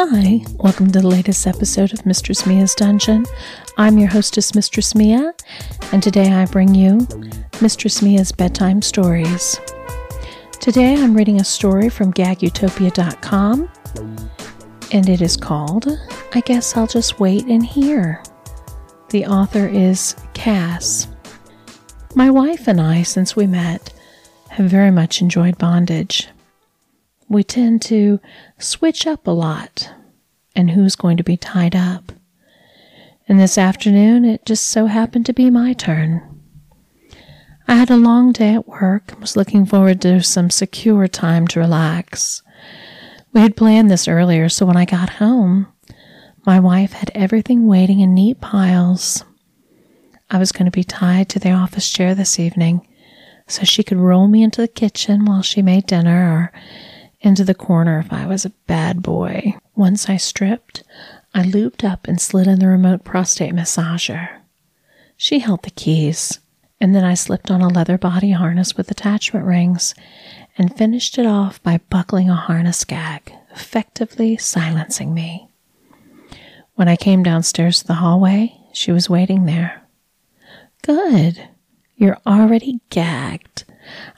Hi, welcome to the latest episode of Mistress Mia's Dungeon. I'm your hostess, Mistress Mia, and today I bring you Mistress Mia's Bedtime Stories. Today I'm reading a story from gagutopia.com, and it is called I Guess I'll Just Wait and Hear. The author is Cass. My wife and I, since we met, have very much enjoyed bondage we tend to switch up a lot and who's going to be tied up. And this afternoon, it just so happened to be my turn. I had a long day at work and was looking forward to some secure time to relax. We had planned this earlier, so when I got home, my wife had everything waiting in neat piles. I was going to be tied to the office chair this evening so she could roll me into the kitchen while she made dinner or into the corner if I was a bad boy. Once I stripped, I looped up and slid in the remote prostate massager. She held the keys, and then I slipped on a leather body harness with attachment rings and finished it off by buckling a harness gag, effectively silencing me. When I came downstairs to the hallway, she was waiting there. Good. You're already gagged.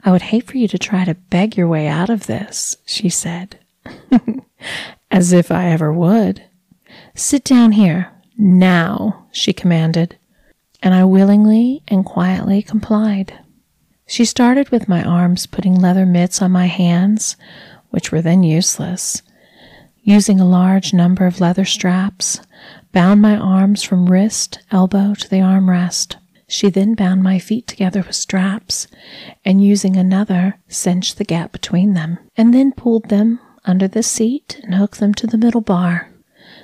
I would hate for you to try to beg your way out of this, she said. As if I ever would. Sit down here, now, she commanded, and I willingly and quietly complied. She started with my arms putting leather mitts on my hands, which were then useless. Using a large number of leather straps, bound my arms from wrist, elbow to the armrest. She then bound my feet together with straps and using another cinched the gap between them and then pulled them under the seat and hooked them to the middle bar.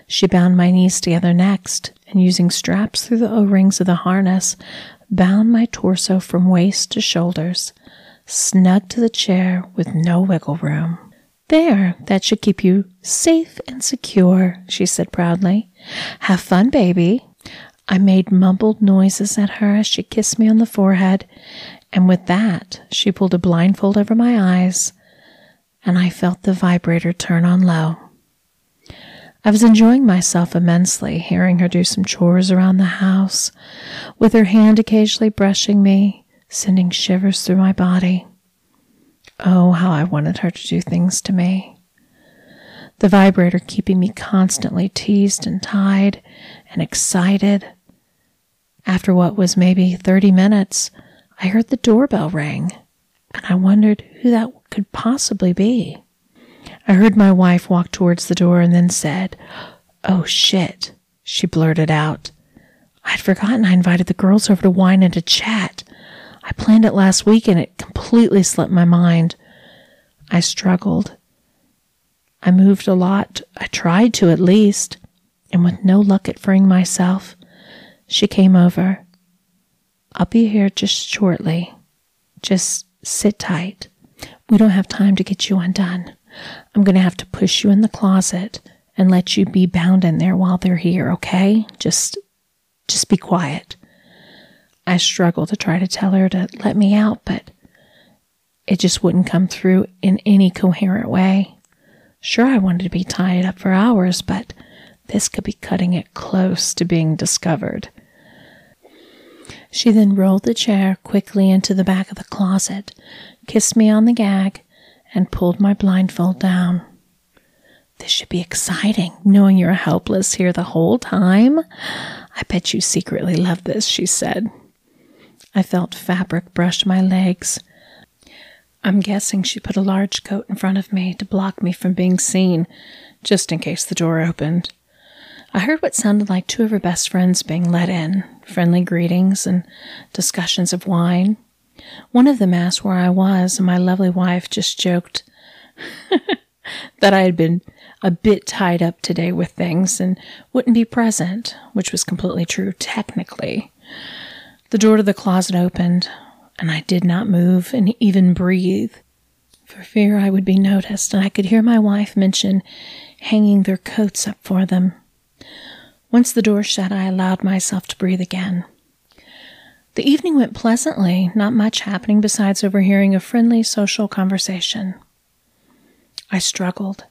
She bound my knees together next and using straps through the O-rings of the harness bound my torso from waist to shoulders, snug to the chair with no wiggle room. There, that should keep you safe and secure, she said proudly. Have fun, baby. I made mumbled noises at her as she kissed me on the forehead, and with that, she pulled a blindfold over my eyes, and I felt the vibrator turn on low. I was enjoying myself immensely, hearing her do some chores around the house, with her hand occasionally brushing me, sending shivers through my body. Oh, how I wanted her to do things to me. The vibrator keeping me constantly teased and tied and excited after what was maybe 30 minutes, I heard the doorbell ring, and I wondered who that could possibly be. I heard my wife walk towards the door and then said, Oh shit, she blurted out. I'd forgotten I invited the girls over to wine and to chat. I planned it last week and it completely slipped my mind. I struggled. I moved a lot. I tried to at least. And with no luck at freeing myself, she came over. I'll be here just shortly. Just sit tight. We don't have time to get you undone. I'm going to have to push you in the closet and let you be bound in there while they're here, okay? Just just be quiet. I struggled to try to tell her to let me out, but it just wouldn't come through in any coherent way. Sure, I wanted to be tied up for hours, but this could be cutting it close to being discovered. She then rolled the chair quickly into the back of the closet, kissed me on the gag, and pulled my blindfold down. This should be exciting, knowing you're helpless here the whole time. I bet you secretly love this, she said. I felt fabric brush my legs. I'm guessing she put a large coat in front of me to block me from being seen, just in case the door opened. I heard what sounded like two of her best friends being let in, friendly greetings and discussions of wine. One of them asked where I was, and my lovely wife just joked that I had been a bit tied up today with things and wouldn't be present, which was completely true technically. The door to the closet opened, and I did not move and even breathe for fear I would be noticed, and I could hear my wife mention hanging their coats up for them. Once the door shut, I allowed myself to breathe again. The evening went pleasantly, not much happening besides overhearing a friendly social conversation. I struggled,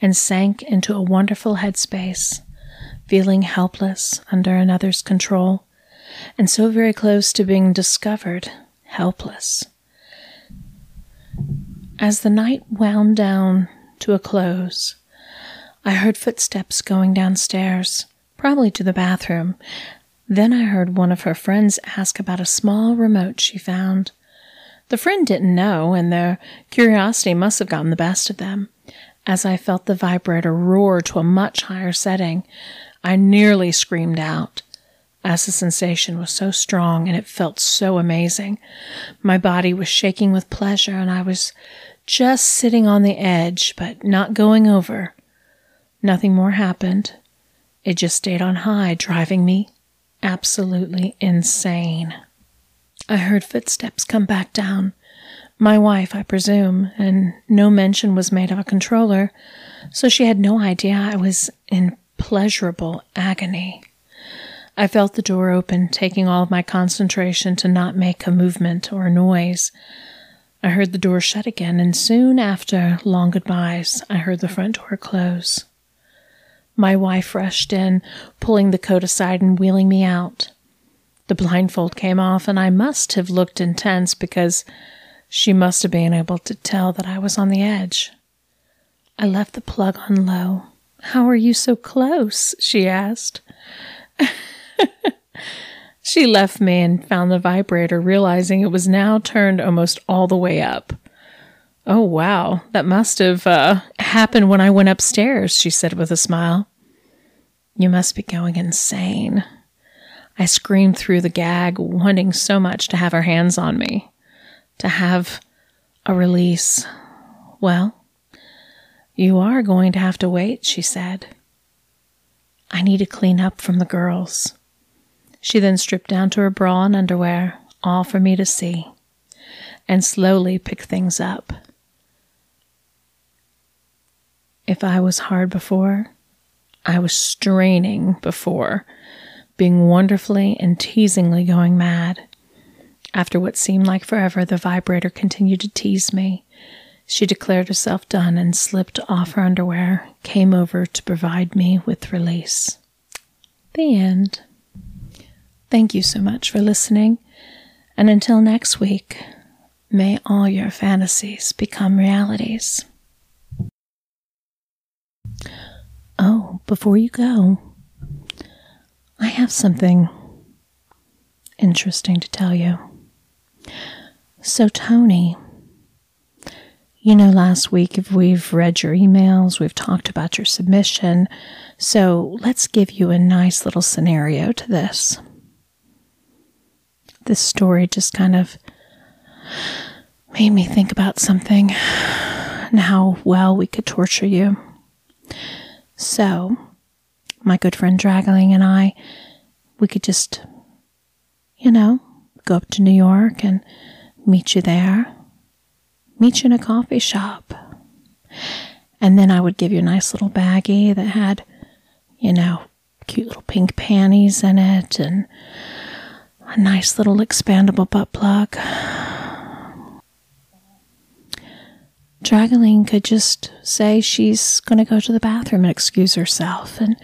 and sank into a wonderful headspace, feeling helpless under another's control, and so very close to being discovered helpless. As the night wound down to a close, I heard footsteps going downstairs, probably to the bathroom. Then I heard one of her friends ask about a small remote she found. The friend didn't know, and their curiosity must have gotten the best of them. As I felt the vibrator roar to a much higher setting, I nearly screamed out as the sensation was so strong and it felt so amazing. My body was shaking with pleasure, and I was just sitting on the edge, but not going over. Nothing more happened. It just stayed on high, driving me absolutely insane. I heard footsteps come back down. My wife, I presume, and no mention was made of a controller, so she had no idea I was in pleasurable agony. I felt the door open, taking all of my concentration to not make a movement or a noise. I heard the door shut again, and soon after long goodbyes, I heard the front door close. My wife rushed in, pulling the coat aside and wheeling me out. The blindfold came off, and I must have looked intense because she must have been able to tell that I was on the edge. I left the plug on low. How are you so close? she asked. she left me and found the vibrator, realizing it was now turned almost all the way up. Oh, wow, that must have uh, happened when I went upstairs, she said with a smile. You must be going insane. I screamed through the gag, wanting so much to have her hands on me, to have a release. Well, you are going to have to wait, she said. I need to clean up from the girls. She then stripped down to her bra and underwear, all for me to see, and slowly picked things up. If I was hard before, I was straining before, being wonderfully and teasingly going mad. After what seemed like forever, the vibrator continued to tease me. She declared herself done and slipped off her underwear, came over to provide me with release. The end. Thank you so much for listening. And until next week, may all your fantasies become realities. Oh, before you go, I have something interesting to tell you. So, Tony, you know, last week, if we've read your emails, we've talked about your submission. So, let's give you a nice little scenario to this this story just kind of made me think about something and how well we could torture you. So, my good friend Dragling and I, we could just, you know, go up to New York and meet you there, meet you in a coffee shop. And then I would give you a nice little baggie that had, you know, cute little pink panties in it and a nice little expandable butt plug. Dragaline could just say she's going to go to the bathroom and excuse herself. And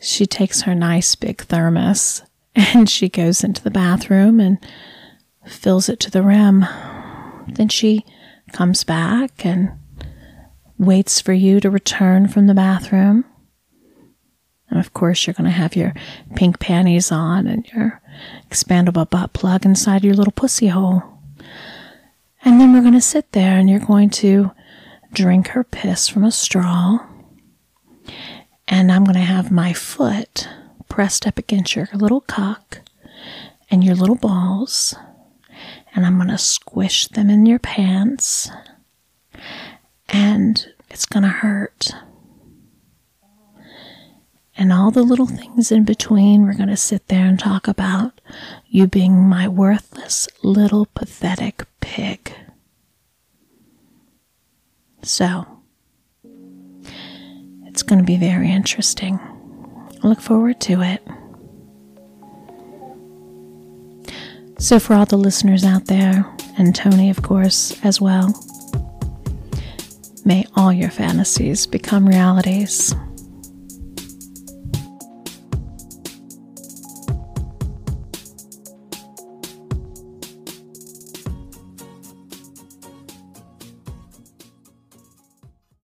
she takes her nice big thermos and she goes into the bathroom and fills it to the rim. Then she comes back and waits for you to return from the bathroom. And of course, you're going to have your pink panties on and your expandable butt plug inside your little pussy hole. And then we're going to sit there and you're going to drink her piss from a straw. And I'm going to have my foot pressed up against your little cock and your little balls. And I'm going to squish them in your pants. And it's going to hurt and all the little things in between, we're going to sit there and talk about you being my worthless little pathetic pig. So, it's going to be very interesting. I look forward to it. So, for all the listeners out there, and Tony, of course, as well, May all your fantasies become realities.